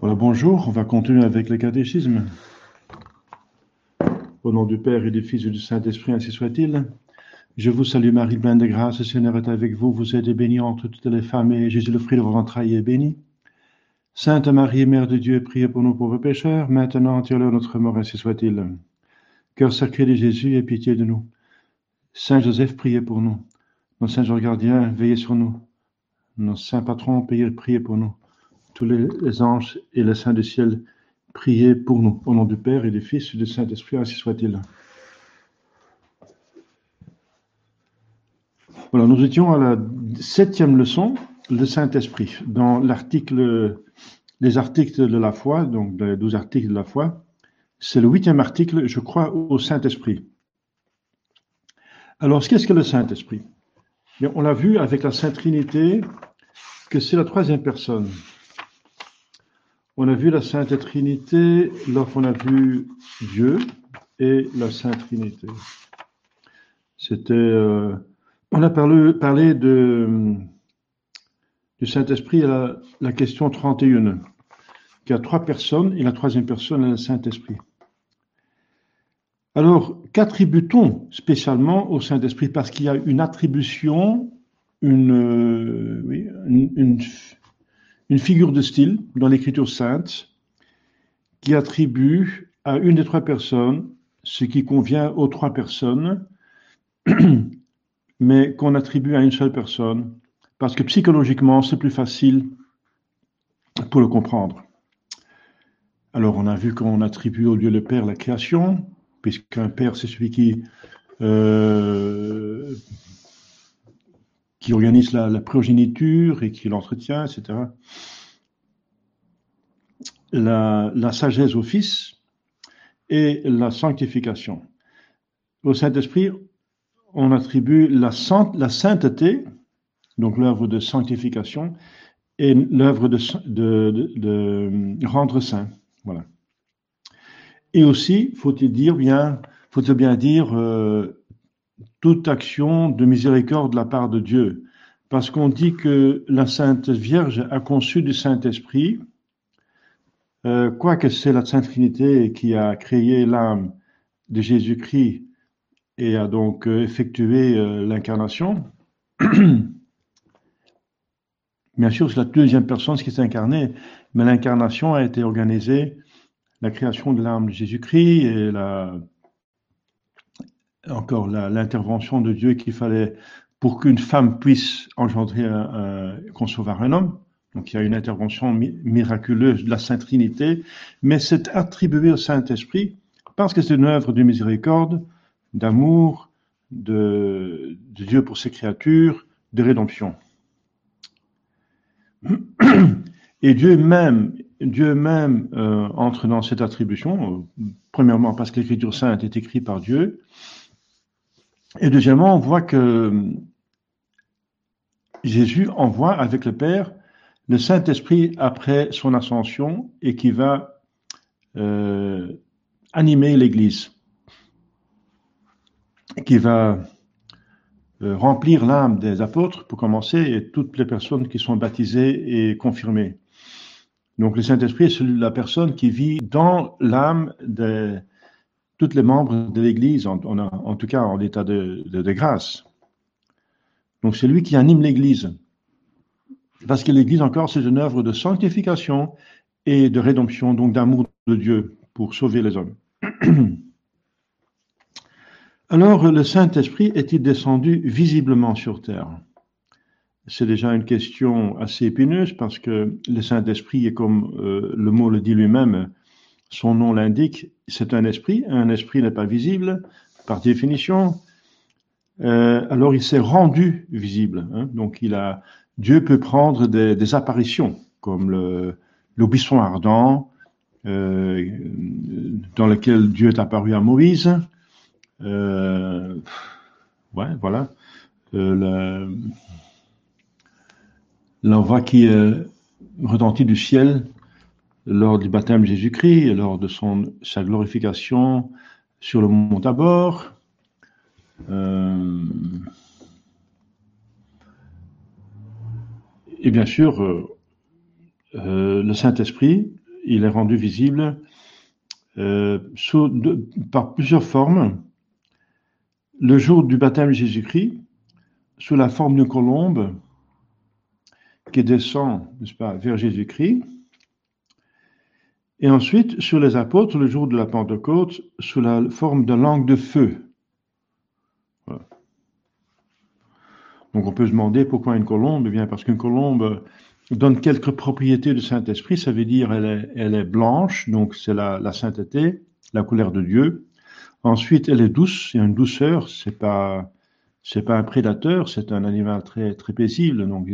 Voilà, bonjour, on va continuer avec le catéchisme. Au nom du Père et du Fils et du Saint-Esprit, ainsi soit-il. Je vous salue Marie, pleine de grâce, le Seigneur est avec vous, vous êtes bénie entre toutes les femmes, et Jésus, le fruit de vos entrailles, est béni. Sainte Marie, Mère de Dieu, priez pour nous pauvres pécheurs, maintenant et à notre mort, ainsi soit-il. Cœur sacré de Jésus, aie pitié de nous. Saint Joseph, priez pour nous. Nos saints gardiens, veillez sur nous. Nos saints patrons, priez pour nous tous les anges et les saints du ciel, priez pour nous. Au nom du Père et du Fils et du Saint-Esprit, ainsi soit-il. Voilà, nous étions à la septième leçon, le Saint-Esprit. Dans l'article, les articles de la foi, donc les douze articles de la foi, c'est le huitième article, je crois, au Saint-Esprit. Alors, qu'est-ce que le Saint-Esprit? On l'a vu avec la Sainte Trinité, que c'est la troisième personne. On a vu la Sainte Trinité lorsqu'on a vu Dieu et la Sainte Trinité. C'était, euh, on a parlé, du Saint-Esprit à la, question 31, qui a trois personnes et la troisième personne est le Saint-Esprit. Alors, qu'attribue-t-on spécialement au Saint-Esprit? Parce qu'il y a une attribution, euh, oui, une figure de style dans l'Écriture sainte qui attribue à une des trois personnes ce qui convient aux trois personnes, mais qu'on attribue à une seule personne, parce que psychologiquement, c'est plus facile pour le comprendre. Alors, on a vu qu'on attribue au Dieu le Père la création, puisqu'un Père, c'est celui qui euh, qui organise la, progéniture et qui l'entretient, etc. La, sagesse au Fils et la sanctification. Au Saint-Esprit, on attribue la, la sainteté, donc l'œuvre de sanctification, et l'œuvre de, de, rendre saint. Voilà. Et aussi, faut-il dire bien, faut-il bien dire, euh, toute action de miséricorde de la part de Dieu. Parce qu'on dit que la Sainte Vierge a conçu du Saint-Esprit, euh, quoique c'est la Sainte Trinité qui a créé l'âme de Jésus-Christ et a donc euh, effectué euh, l'incarnation. Bien sûr, c'est la deuxième personne qui s'est incarnée, mais l'incarnation a été organisée, la création de l'âme de Jésus-Christ et la, encore l'intervention de Dieu qu'il fallait pour qu'une femme puisse engendrer, concevoir un homme. Donc il y a une intervention miraculeuse de la Sainte Trinité, mais c'est attribué au Saint-Esprit parce que c'est une œuvre de miséricorde, d'amour, de, Dieu pour ses créatures, de rédemption. Et Dieu même, Dieu même euh, entre dans cette attribution, euh, premièrement parce que l'Écriture sainte est écrite par Dieu, et deuxièmement, on voit que Jésus envoie avec le Père le Saint-Esprit après son ascension et qui va euh, animer l'Église, qui va euh, remplir l'âme des apôtres pour commencer et toutes les personnes qui sont baptisées et confirmées. Donc le Saint-Esprit c'est la personne qui vit dans l'âme des, tous les membres de l'Église, en, tout cas en état de, grâce. Donc c'est lui qui anime l'Église. Parce que l'Église encore, c'est une œuvre de sanctification et de rédemption, donc d'amour de Dieu pour sauver les hommes. Alors, le Saint-Esprit est-il descendu visiblement sur terre? C'est déjà une question assez épineuse parce que le Saint-Esprit est comme euh, le mot le dit lui-même, son nom l'indique, c'est un esprit. Un esprit n'est pas visible par définition. Euh, alors il s'est rendu visible. Hein. Donc il a, Dieu peut prendre des, apparitions comme le, buisson ardent euh, dans lequel Dieu est apparu à Moïse. Euh, ouais, voilà. L'envoi qui retentit du ciel lors du baptême de Jésus-Christ lors de sa glorification sur le mont Tabor. Euh, et bien sûr, euh, euh, le Saint-Esprit il est rendu visible par plusieurs formes. Le jour du baptême de Jésus-Christ, sous la forme d'une colombe qui descend, n'est-ce pas, vers Jésus-Christ. Et ensuite, sur les apôtres, le jour de la Pentecôte, sous la forme de langue de feu. Donc on peut se demander pourquoi une colombe Eh bien parce qu'une colombe donne quelques propriétés du Saint-Esprit, ça veut dire elle est, elle est blanche, donc c'est la, la, sainteté, la couleur de Dieu. Ensuite, elle est douce, il y a une douceur, c'est pas c'est pas un prédateur, c'est un animal très très paisible. Donc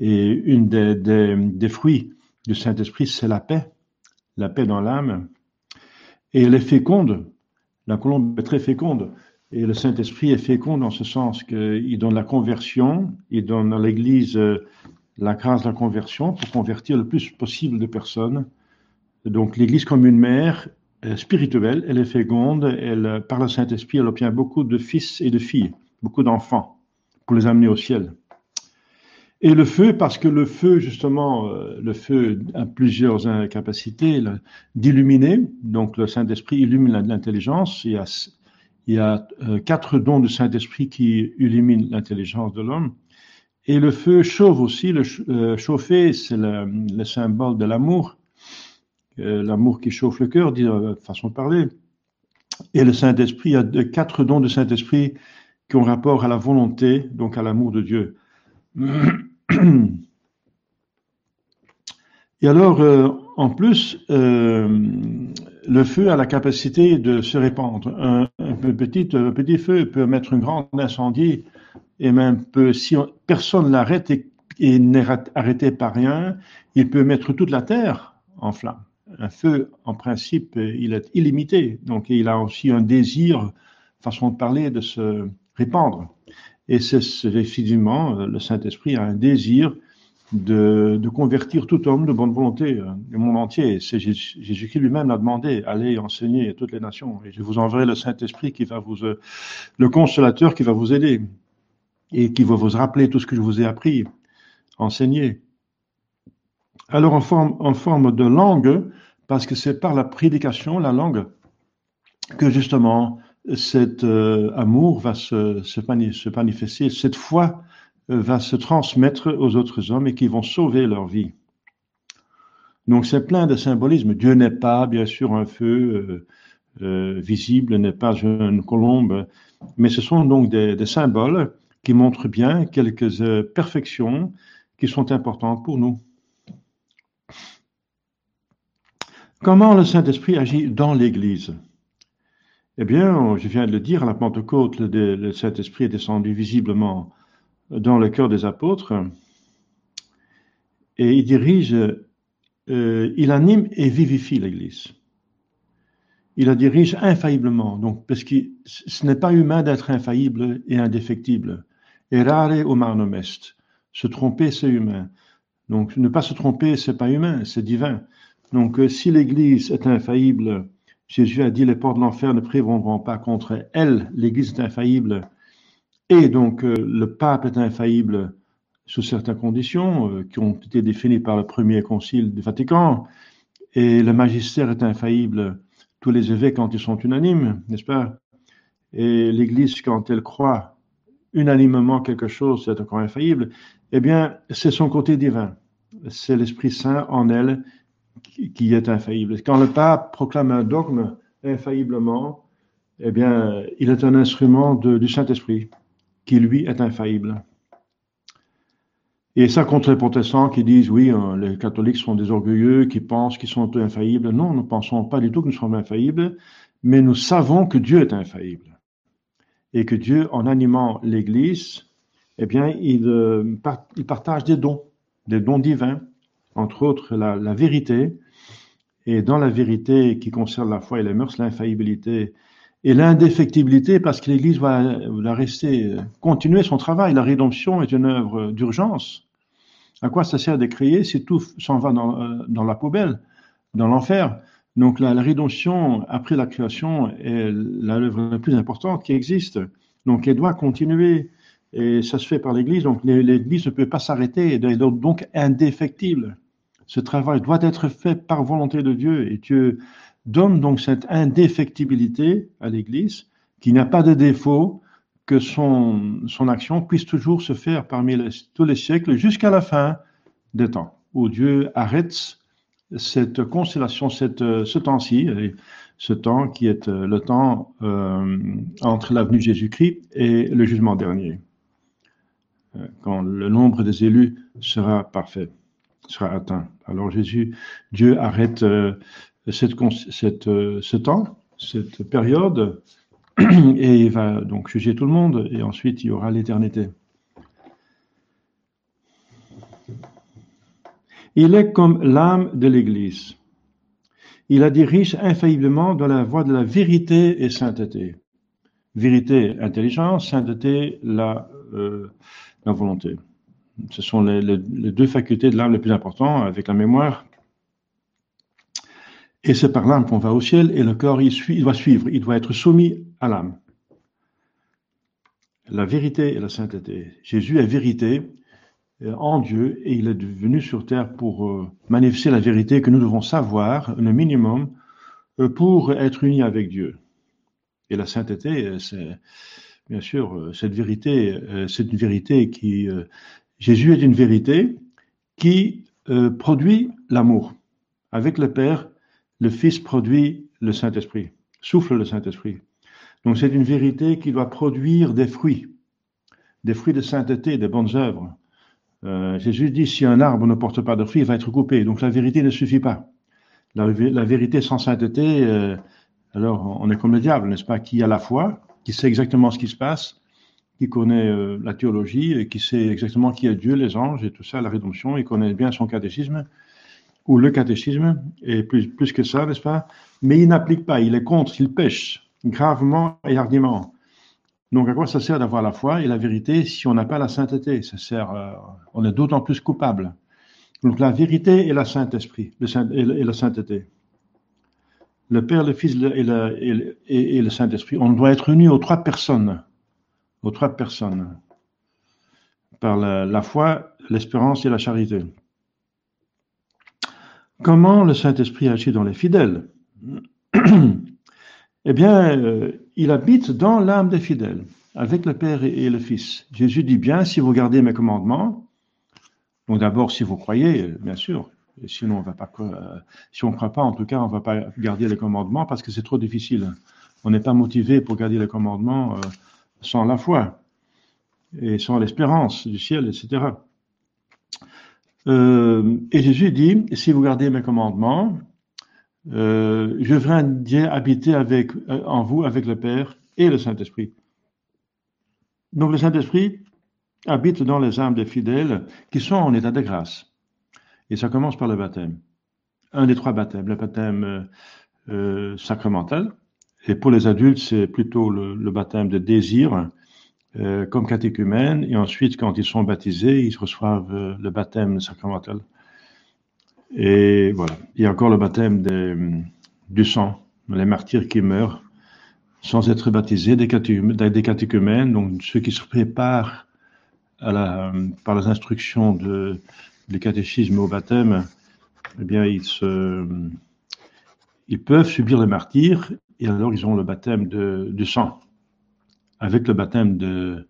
et une des, des, des fruits du Saint-Esprit, c'est la paix, la paix dans l'âme. Et elle est féconde. La colombe est très féconde. Et le Saint-Esprit est fécond dans ce sens qu'il donne la conversion, il donne à l'Église euh, la grâce de la conversion pour convertir le plus possible de personnes. Donc l'Église comme une mère spirituelle, elle est féconde, elle, par le Saint-Esprit, elle obtient beaucoup de fils et de filles, beaucoup d'enfants, pour les amener au ciel. Et le feu, parce que le feu, justement, le feu a plusieurs capacités d'illuminer. Donc le Saint-Esprit illumine l'intelligence. Il y a il y a euh, quatre dons du Saint-Esprit qui illuminent l'intelligence de l'homme. Et le feu chauffe aussi. Le euh, chauffer, c'est le, symbole de l'amour. Euh, l'amour qui chauffe le cœur, de façon de parler. Et le Saint-Esprit, il y a quatre dons du Saint-Esprit qui ont rapport à la volonté, donc à l'amour de Dieu. Et alors, en plus, le feu a la capacité de se répandre. Un, petit, petit feu peut mettre un grand incendie et même si personne l'arrête et, n'est arrêté par rien, il peut mettre toute la terre en flamme. Un feu, en principe, il est illimité, donc il a aussi un désir, façon de parler, de se répandre. Et c'est effectivement, le Saint-Esprit a un désir de, de, convertir tout homme de bonne volonté euh, du monde entier. C'est Jésus qui lui-même l'a demandé, allez enseigner à toutes les nations. Et je vous enverrai le Saint-Esprit qui va vous, euh, le consolateur qui va vous aider et qui va vous rappeler tout ce que je vous ai appris, enseigner. Alors en forme, en forme de langue, parce que c'est par la prédication, la langue, que justement cet euh, amour va se, se, manifester, cette foi euh, va se transmettre aux autres hommes et qui vont sauver leur vie. Donc c'est plein de symbolisme. Dieu n'est pas, bien sûr, un feu euh, visible, n'est pas une colombe, mais ce sont donc des, symboles qui montrent bien quelques perfections qui sont importantes pour nous. Comment le Saint-Esprit agit dans l'Église? Eh bien, je viens de le dire, à la Pentecôte, le, Saint-Esprit est descendu visiblement dans le cœur des apôtres et il dirige, euh, il anime et vivifie l'Église. Il la dirige infailliblement, donc parce que ce n'est pas humain d'être infaillible et indéfectible. Errare humanum est. Se tromper, c'est humain. Donc ne pas se tromper, c'est pas humain, c'est divin. Donc euh, si l'Église est infaillible, Jésus a dit les portes de l'enfer ne prévaudront pas contre elle. L'Église est infaillible et donc, euh, le pape est infaillible sous certaines conditions euh, qui ont été définies par le premier concile du Vatican, et le magistère est infaillible, tous les évêques quand ils sont unanimes, n'est-ce pas? Et l'Église, quand elle croit unanimement quelque chose, c'est encore infaillible. Eh bien, c'est son côté divin. C'est l'Esprit Saint en elle qui est infaillible. Quand le pape proclame un dogme infailliblement, eh bien, il est un instrument du Saint-Esprit qui lui est infaillible. Et ça contre les protestants qui disent oui, hein, les catholiques sont des orgueilleux, qui pensent qu'ils sont infaillibles. Non, nous ne pensons pas du tout que nous sommes infaillibles, mais nous savons que Dieu est infaillible. Et que Dieu, en animant l'Église, eh bien, il, euh, il, partage des dons, des dons divins, entre autres la, la vérité. Et dans la vérité qui concerne la foi et les mœurs, l'infaillibilité et l'indéfectibilité parce que l'Église va, rester, continuer son travail. La rédemption est une œuvre d'urgence. À quoi ça sert de créer si tout s'en va dans, euh, dans, la poubelle, dans l'enfer? Donc la, rédemption après la création est l'œuvre la plus importante qui existe. Donc elle doit continuer et ça se fait par l'Église. Donc l'Église ne peut pas s'arrêter, elle est donc indéfectible. Ce travail doit être fait par volonté de Dieu et Dieu donne donc cette indéfectibilité à l'Église, qui n'a pas de défaut, que son, action puisse toujours se faire parmi tous les siècles jusqu'à la fin des temps, où Dieu arrête cette constellation, ce temps-ci, ce temps qui est euh, le temps euh, entre l'avenue de Jésus-Christ et le jugement dernier, euh, quand le nombre des élus sera parfait, sera atteint. Alors Jésus, Dieu arrête euh, euh, ce temps, cette période, et il va donc juger tout le monde, et ensuite il y aura l'éternité. Il est comme l'âme de l'Église. Il la dirige infailliblement dans la voie de la vérité et sainteté. Vérité, intelligence, sainteté, la, euh, la volonté. Ce sont les, deux facultés de l'âme les plus importantes, avec la mémoire. Et c'est par l'âme qu'on va au ciel, et le corps, il, suit, doit suivre, il doit être soumis à l'âme. La vérité et la sainteté. Jésus est vérité, euh, en Dieu et il est venu sur terre pour euh, manifester la vérité que nous devons savoir, le minimum, euh, pour être unis avec Dieu. Et la sainteté, c'est bien sûr cette vérité, c'est une vérité qui Jésus est une vérité qui produit l'amour. Avec le Père, le Fils produit le Saint-Esprit, souffle le Saint-Esprit. Donc c'est une vérité qui doit produire des fruits, des fruits de sainteté, des bonnes œuvres. Euh, Jésus dit si un arbre ne porte pas de fruits, il va être coupé. Donc la vérité ne suffit pas. La, la vérité sans sainteté, euh, alors on est comme le diable, n'est-ce pas, qui a la foi, qui sait exactement ce qui se passe, qui connaît euh, la théologie, et qui sait exactement qui est Dieu, les anges et tout ça, la rédemption, il connaît bien son catéchisme, ou le catéchisme, et plus, plus que ça, n'est-ce pas, mais il n'applique pas, il est contre, il pêche gravement et hardiment. Donc, à quoi ça sert d'avoir la foi et la vérité si on n'a pas la sainteté? Ça sert, euh, on est d'autant plus coupable. Donc, la vérité et la Saint-Esprit, Saint, et, la sainteté. Le Père, le Fils le, et, le Saint-Esprit. On doit être unis aux trois personnes, aux trois personnes, par la, foi, l'espérance et la charité. Comment le Saint-Esprit agit dans les fidèles? Eh bien, euh, il habite dans l'âme des fidèles, avec le Père et, le Fils. Jésus dit bien, si vous gardez mes commandements, donc d'abord si vous croyez, bien sûr, sinon on va pas, euh, si on ne croit pas, en tout cas, on ne va pas garder les commandements parce que c'est trop difficile. On n'est pas motivé pour garder les commandements euh, sans la foi et sans l'espérance du ciel, etc. et Jésus dit, si vous gardez mes commandements, euh, je viens habiter avec, euh, en vous avec le Père et le Saint-Esprit. Donc le Saint-Esprit habite dans les âmes des fidèles qui sont en état de grâce. Et ça commence par le baptême. Un des trois baptêmes, le baptême euh, euh sacramental. Et pour les adultes, c'est plutôt le, baptême de désir, euh, comme catéchumène. Et ensuite, quand ils sont baptisés, ils reçoivent le baptême sacramental. Et voilà. Il y a encore le baptême des, du sang, les martyrs qui meurent sans être baptisés, des, des catéchumènes, donc ceux qui se préparent à la, par les instructions de, du catéchisme au baptême, eh bien, ils, se, ils peuvent subir le martyr et alors ils ont le baptême de, du sang. Avec le baptême de,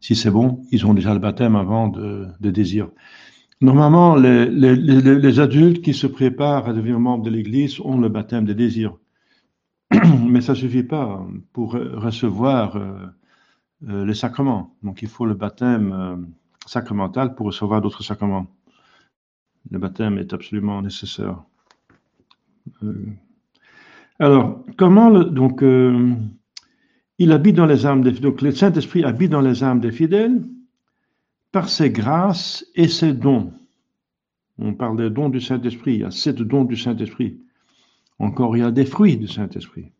si c'est bon, ils ont déjà le baptême avant de, de désir. Normalement, les, adultes qui se préparent à devenir membres de l'Église ont le baptême des désirs. Mais ça ne suffit pas pour recevoir euh, euh, les sacrements. Donc il faut le baptême euh, sacramental pour recevoir d'autres sacrements. Le baptême est absolument nécessaire. Alors, comment le, donc euh, il habite dans les âmes donc le Saint-Esprit habite dans les âmes des fidèles par ses grâces et ses dons. On parle des dons du Saint-Esprit, il y a sept dons du Saint-Esprit. Encore, il y a des fruits du Saint-Esprit.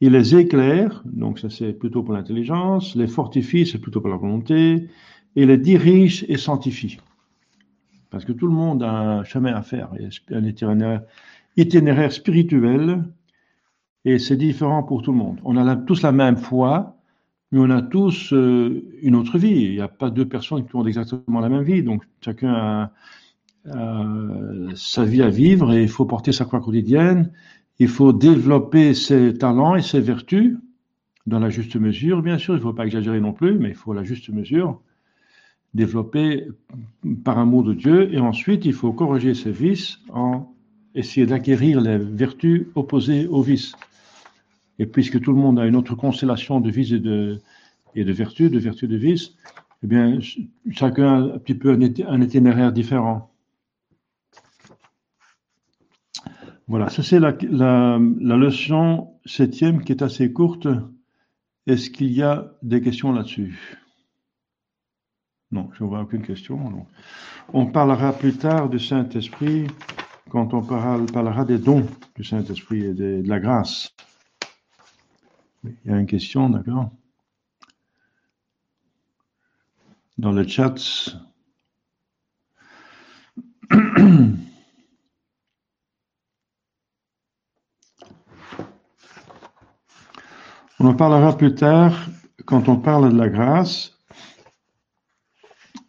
Il les éclaire, donc ça c'est plutôt pour l'intelligence, les fortifie, c'est plutôt pour la volonté, et les dirige et sanctifie. Parce que tout le monde a un chemin à faire, un itinéraire, itinéraire spirituel, et c'est différent pour tout le monde. On a tous la même foi, mais on a tous euh, une autre vie. Il n'y a pas deux personnes qui ont exactement la même vie. Donc chacun a sa vie à vivre et il faut porter sa croix quotidienne. Il faut développer ses talents et ses vertus dans la juste mesure, bien sûr. Il ne faut pas exagérer non plus, mais il faut la juste mesure développer par amour de Dieu. Et ensuite, il faut corriger ses vices en essayer d'acquérir les vertus opposées aux vices. Et puisque tout le monde a une autre constellation de vices et de, et de vertus, de vertus de vices, eh bien, chacun a un petit peu un, itinéraire différent. Voilà, ça c'est la, leçon septième qui est assez courte. Est-ce qu'il y a des questions là-dessus? Non, je ne vois aucune question. On parlera plus tard du Saint-Esprit quand on parlera des dons du Saint-Esprit et de, la grâce. Il y a une question, d'accord? Dans le chat. On en parlera plus tard quand on parle de la grâce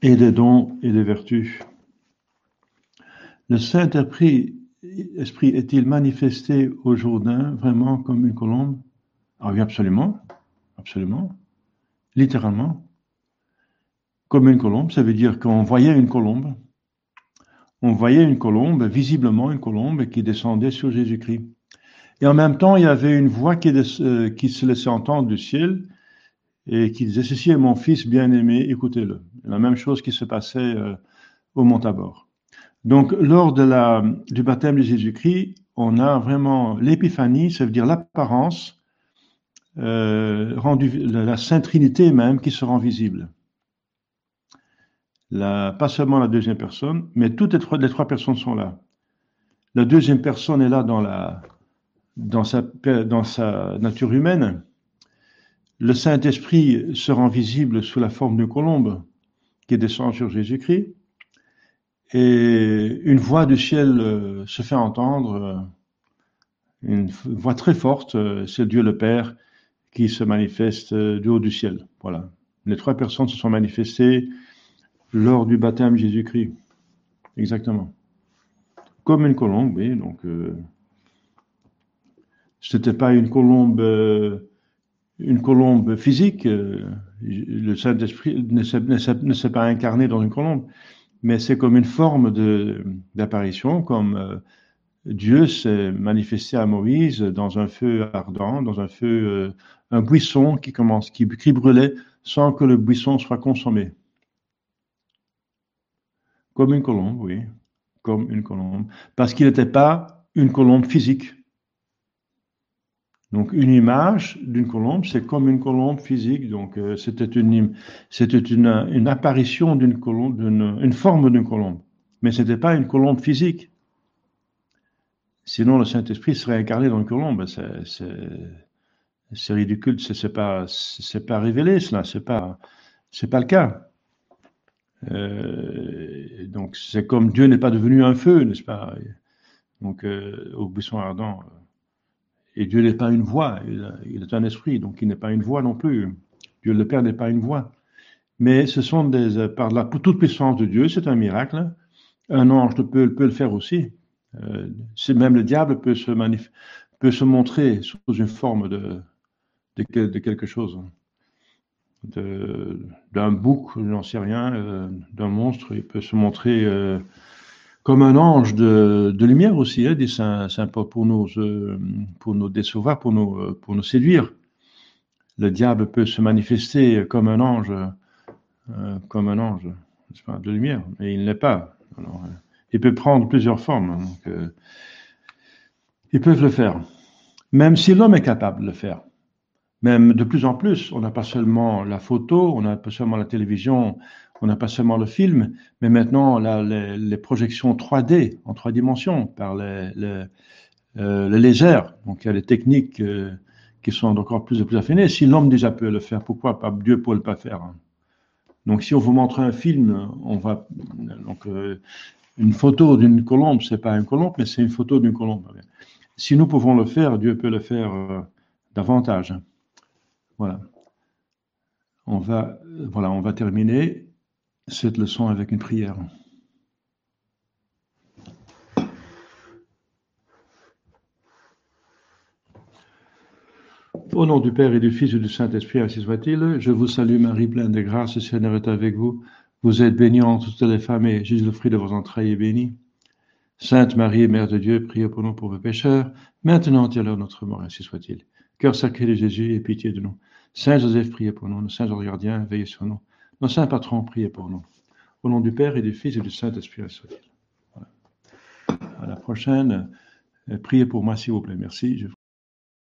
et des dons et des vertus. Le Saint-Esprit est-il manifesté au Jourdain vraiment comme une colombe? Ah oui, absolument, absolument, littéralement. Comme une colombe, ça veut dire qu'on voyait une colombe. On voyait une colombe, visiblement une colombe, qui descendait sur Jésus-Christ. Et en même temps, il y avait une voix qui, euh, se laissait entendre du ciel et qui disait, ceci est mon fils bien-aimé, écoutez-le. La même chose qui se passait euh, au Mont. Donc, lors de la, du baptême de Jésus-Christ, on a vraiment l'épiphanie, ça veut dire l'apparence, euh, la Sainte Trinité même qui se rend visible. Pas seulement la deuxième personne, mais toutes les trois, les trois personnes sont là. La deuxième personne est là dans, la, dans, sa, dans sa nature humaine. Le Saint-Esprit se rend visible sous la forme d'une colombe qui descend sur Jésus-Christ et une voix du ciel euh, se fait entendre, euh, une voix très forte, euh, c'est Dieu le Père qui se manifeste du haut du ciel. Voilà. Les trois personnes se sont manifestées lors du baptême Jésus-Christ. Exactement. Comme une colombe, oui. Donc, ce n'était pas une colombe, une colombe physique. le Saint-Esprit ne s'est pas incarné dans une colombe mais c'est comme une forme d'apparition, comme euh, Dieu s'est manifesté à Moïse dans un feu ardent, dans un feu, euh, un buisson qui commence, qui, qui brûlait sans que le buisson soit consommé. Comme une colombe, oui, comme une colombe, parce qu'il n'était pas une colombe physique. Donc une image d'une colombe, c'est comme une colombe physique. Donc euh, c'était une c'était une, une apparition d'une colombe, d'une une forme d'une colombe, mais c'était pas une colombe physique. Sinon le Saint Esprit serait incarné dans une colombe. C'est ridicule. C'est pas c'est pas révélé cela. C'est pas c'est pas le cas. Euh, donc c'est comme Dieu n'est pas devenu un feu, n'est-ce pas? Donc euh, au buisson ardent. Et Dieu n'est pas une voix, il est un esprit, donc il n'est pas une voix non plus. Dieu le Père n'est pas une voix. Mais ce sont des, par la toute puissance de Dieu, c'est un miracle. Un ange peut, le faire aussi. Euh, même le diable peut se, peut se montrer sous une forme de, de, quelque chose. D'un bouc, je n'en sais rien, euh, d'un monstre, il peut se montrer euh, comme un ange de, lumière aussi, hein, dit Saint, Paul, pour nous, euh, décevoir, pour nous, euh, pour nous séduire. Le diable peut se manifester comme un ange, euh, comme un ange de lumière, mais il n'est pas. il peut prendre plusieurs formes. Hein, ils peuvent le faire, même si l'homme est capable de le faire. Même de plus en plus, on n'a pas seulement la photo, on n'a pas seulement la télévision, on n'a pas seulement le film, mais maintenant les, projections 3D, en trois dimensions, par les, les, euh. Donc il y a des techniques euh, qui sont encore plus et plus affinées. Si l'homme déjà peut le faire, pourquoi pas? Dieu peut le pas faire hein? Donc si on vous montre un film, on va donc euh, une photo d'une colombe, c'est pas une colombe, mais c'est une photo d'une colombe. Si nous pouvons le faire, Dieu peut le faire davantage. Voilà. On va, terminer cette leçon avec une prière. Au nom du Père et du Fils et du Saint-Esprit, ainsi soit-il, je vous salue Marie, pleine de grâce, le Seigneur est avec vous. Vous êtes bénie entre toutes les femmes et Jésus, le fruit de vos entrailles, est béni. Sainte Marie, Mère de Dieu, priez pour nous pauvres pécheurs, maintenant et à l'heure de notre mort, ainsi soit-il. Cœur sacré de Jésus, et pitié de nous. Saint Joseph, priez pour nous. Nos saints gardiens, veillez sur nous. Nos saints patrons, priez pour nous. Au nom du Père et du Fils et du Saint-Esprit. À la prochaine. Priez pour moi, s'il vous plaît. Merci.